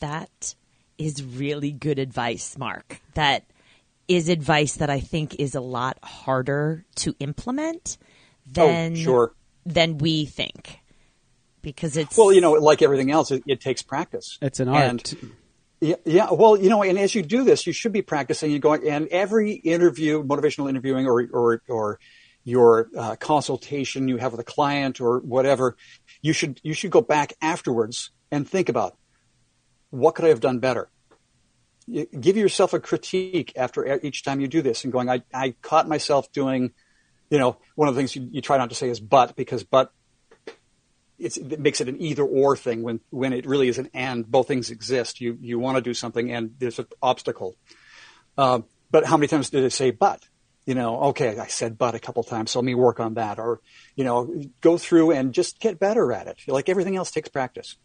that is really good advice, Mark. That is advice that I think is a lot harder to implement than oh sure than we think. Because it's well you know like everything else it, it takes practice It's an And- art. Yeah, yeah. Well, you know, and as you do this, you should be practicing. You going and every interview, motivational interviewing, or or or your uh, consultation you have with a client or whatever, you should you should go back afterwards and think about what could I have done better. Give yourself a critique after each time you do this, and going, I I caught myself doing, you know, one of the things you, you try not to say is but because but it makes it an either or thing when when it really is an and. Both things exist. You you want to do something and there's an obstacle. Uh, but how many times did they say but? You know, okay, I said but a couple times, so let me work on that, or you know, go through and just get better at it. Like everything else takes practice.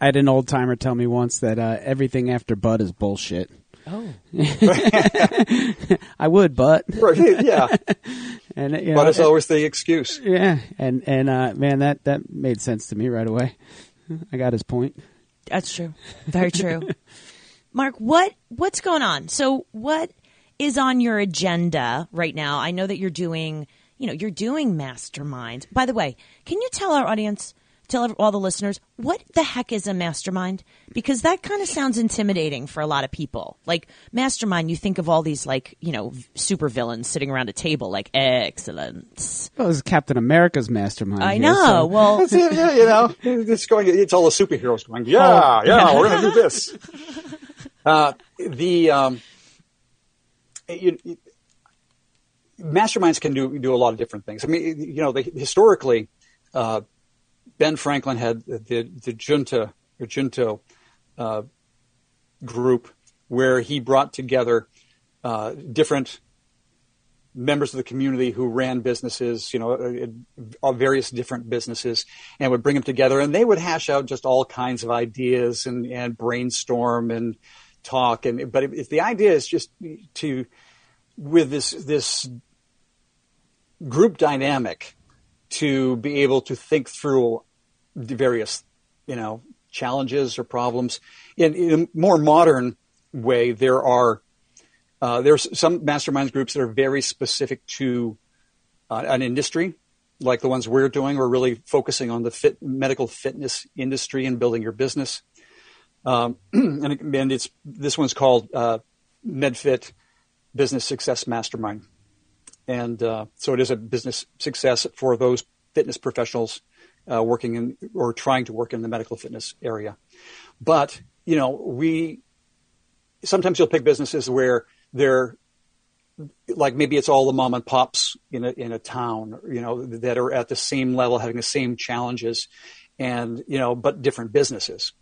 I had an old timer tell me once that uh, everything after but is bullshit. Oh, I would, but Right, yeah, and you know, but it's always the excuse. yeah, and and uh, man, that that made sense to me right away. I got his point. that's true. Very true. Mark, what what's going on? So, what is on your agenda right now? I know that you're doing, you know, you're doing masterminds. By the way, can you tell our audience, tell all the listeners, what the heck is a mastermind? Because that kind of sounds intimidating for a lot of people. Like mastermind, you think of all these like, you know, super villains sitting around a table, like excellence. Well, this is Captain America's mastermind. I here, know. so- Well, That's you know, it's going. It's all the superheroes going. Yeah, yeah, we're going to do this. Uh, the um, you, you- masterminds can do do a lot of different things. I mean, you know, they, historically, uh, Ben Franklin had the the junta or junto uh, group where he brought together uh, different members of the community who ran businesses, you know, uh, uh, various different businesses, and would bring them together, and they would hash out just all kinds of ideas and, and brainstorm and talk. And but if, the idea is just to with this this group dynamic to be able to think through the various, you know, challenges or problems in, in a more modern way, there are uh, there's some masterminds groups that are very specific to uh, an industry, like the ones we're doing. We're really focusing on the fit, medical fitness industry and building your business. Um, and, and it's this one's called uh, MedFit Business Success Mastermind, and uh, so it is a business success for those fitness professionals uh, working in or trying to work in the medical fitness area. But you know, we sometimes you'll pick businesses where they're like maybe it's all the mom and pops in a in a town, you know, that are at the same level, having the same challenges, and you know, but different businesses.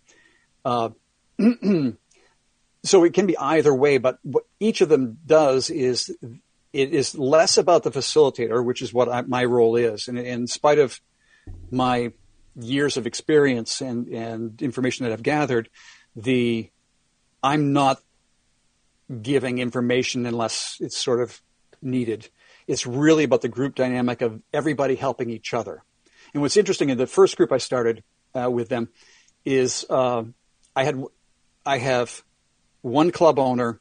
Uh, so it can be either way, but what each of them does is it is less about the facilitator, which is what I, my role is, and in spite of my years of experience and, and information that I've gathered, the I'm not giving information unless it's sort of needed. It's really about the group dynamic of everybody helping each other. And what's interesting in the first group I started uh, with them is uh, I had I have one club owner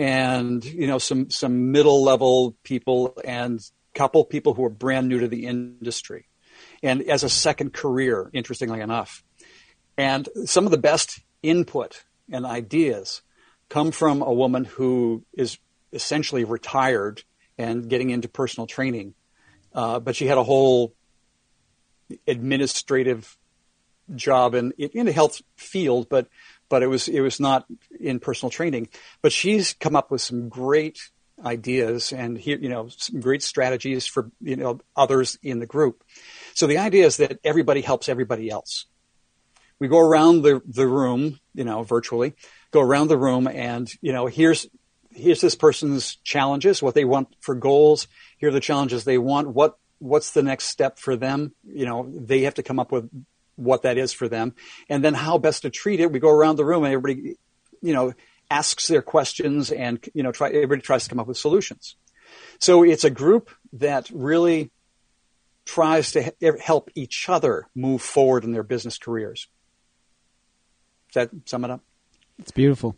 and you know some some middle level people and couple people who are brand new to the industry. And as a second career interestingly enough. And some of the best input and ideas come from a woman who is essentially retired and getting into personal training. Uh, but she had a whole administrative job in in a health field but but it was it was not in personal training. But she's come up with some great ideas and here you know some great strategies for you know others in the group. So the idea is that everybody helps everybody else. We go around the the room you know virtually go around the room and you know here's here's this person's challenges what they want for goals. Here are the challenges they want. What what's the next step for them? You know they have to come up with what that is for them. And then how best to treat it we go around the room and everybody you know asks their questions and you know try everybody tries to come up with solutions. So it's a group that really tries to help each other move forward in their business careers. Does that sum it up? It's beautiful.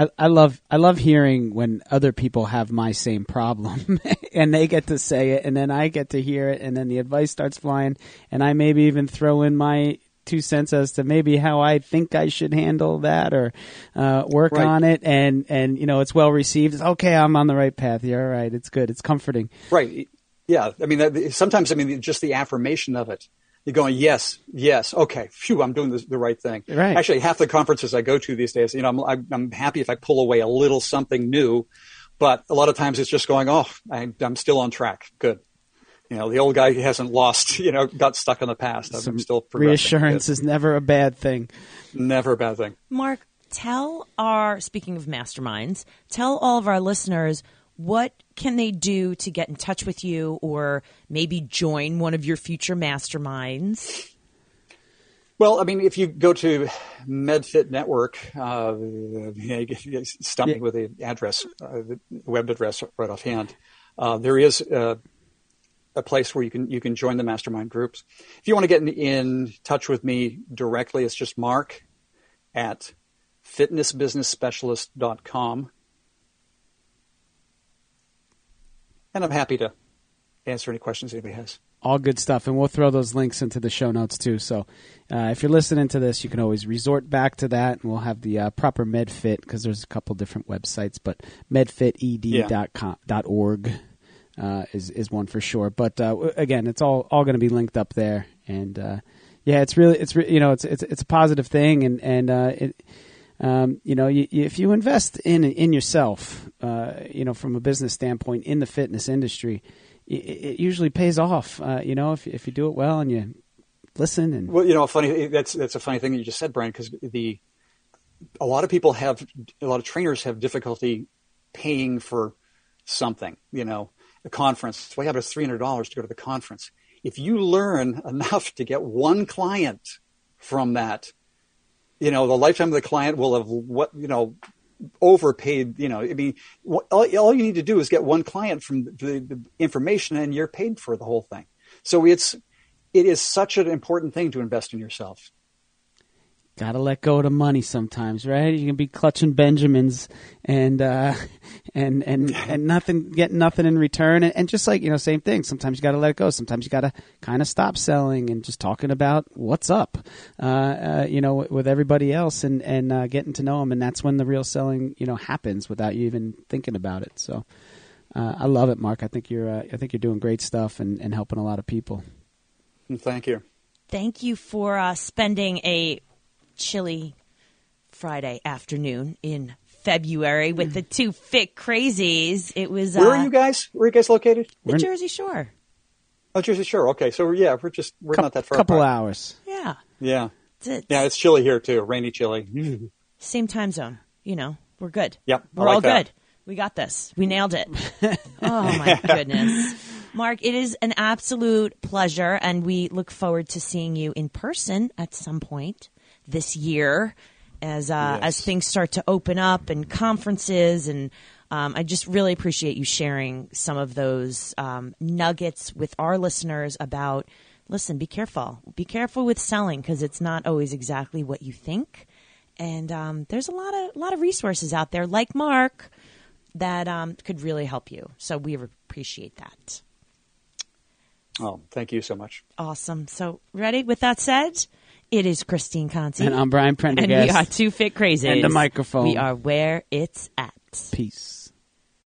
I, I love I love hearing when other people have my same problem and they get to say it and then I get to hear it and then the advice starts flying and I maybe even throw in my two cents as to maybe how I think I should handle that or uh, work Right. on it and and you know it's well received. It's okay. I'm on the right path. You're all right. It's good. It's comforting. Right. Yeah. I mean, sometimes, I mean, just the affirmation of it. You're going, yes, yes, okay, phew, I'm doing the, the right thing. Right. Actually, half the conferences I go to these days, you know, I'm, I'm, I'm happy if I pull away a little something new, but a lot of times it's just going, oh, I, I'm still on track. Good. you know, the old guy hasn't lost, you know, got stuck in the past. I'm still reassurance It's is never a bad thing. never a bad thing. Mark, tell our speaking of masterminds, tell all of our listeners what can they do to get in touch with you or maybe join one of your future masterminds? Well, I mean, if you go to MedFit Network, uh, stump me with the address, uh, the web address right offhand. Uh, there is uh, a place where you can you can join the mastermind groups. If you want to get in, in touch with me directly, it's just Mark at fitnessbusinessspecialist.com. And I'm happy to answer any questions anybody has. all good stuff. And we'll throw those links into the show notes too. So uh, if you're listening to this you can always resort back to that and we'll have the uh, proper medfit because there's a couple different websites but medfited.com dot org uh, is is one for sure. But uh, again it's all all going to be linked up there. And uh, yeah it's really it's re- you know it's it's it's a positive thing. And and uh, it um, you know, you, if you invest in in yourself, uh, you know, from a business standpoint in the fitness industry, it, it usually pays off. Uh, you know, if if you do it well and you listen and Well, you know, funny that's that's a funny thing that you just said, Brian, because the a lot of people have a lot of trainers have difficulty paying for something. You know, a conference. Well, yeah, but it's three hundred dollars to go to the conference. If you learn enough to get one client from that, you know, the lifetime of the client will have what you know overpaid. You know, I mean, all, all you need to do is get one client from the, the information, and you're paid for the whole thing. So it's it is such an important thing to invest in yourself. Gotta let go of the money sometimes, right? You can be clutching Benjamins and uh, and and and nothing, get nothing in return, and, and just like you know, same thing. Sometimes you gotta let it go. Sometimes you gotta kind of stop selling and just talking about what's up, uh, uh, you know, with, with everybody else, and and uh, getting to know them, and that's when the real selling, you know, happens without you even thinking about it. So. Uh, I love it, Mark. I think you're. Uh, I think you're doing great stuff and, and helping a lot of people. Thank you. Thank you for uh, spending a chilly Friday afternoon in February with the two fit crazies. It was uh, Where are you guys? Where are you guys located? the in- Jersey Shore. Oh, Jersey Shore. Okay, so yeah, we're just we're Cou- not that far. couple apart. hours. Yeah, Yeah, it's, it's yeah, it's chilly here too. Rainy, chilly. same time zone. You know, we're good. Yep, we're like all that. good. We got this. We nailed it. oh my goodness. Mark, it is an absolute pleasure, and we look forward to seeing you in person at some point this year, as uh, Yes. as things start to open up and conferences, and um, I just really appreciate you sharing some of those um, nuggets with our listeners about. Listen, be careful. Be careful with selling because it's not always exactly what you think, and um, there's a lot of a lot of resources out there, like Mark, that um, could really help you. So we appreciate that. Oh, thank you so much. Awesome. So ready? With that said, it is Christine Conti. And I'm Brian Prendergast. and we are two fit crazies. And the microphone. We are where it's at. Peace.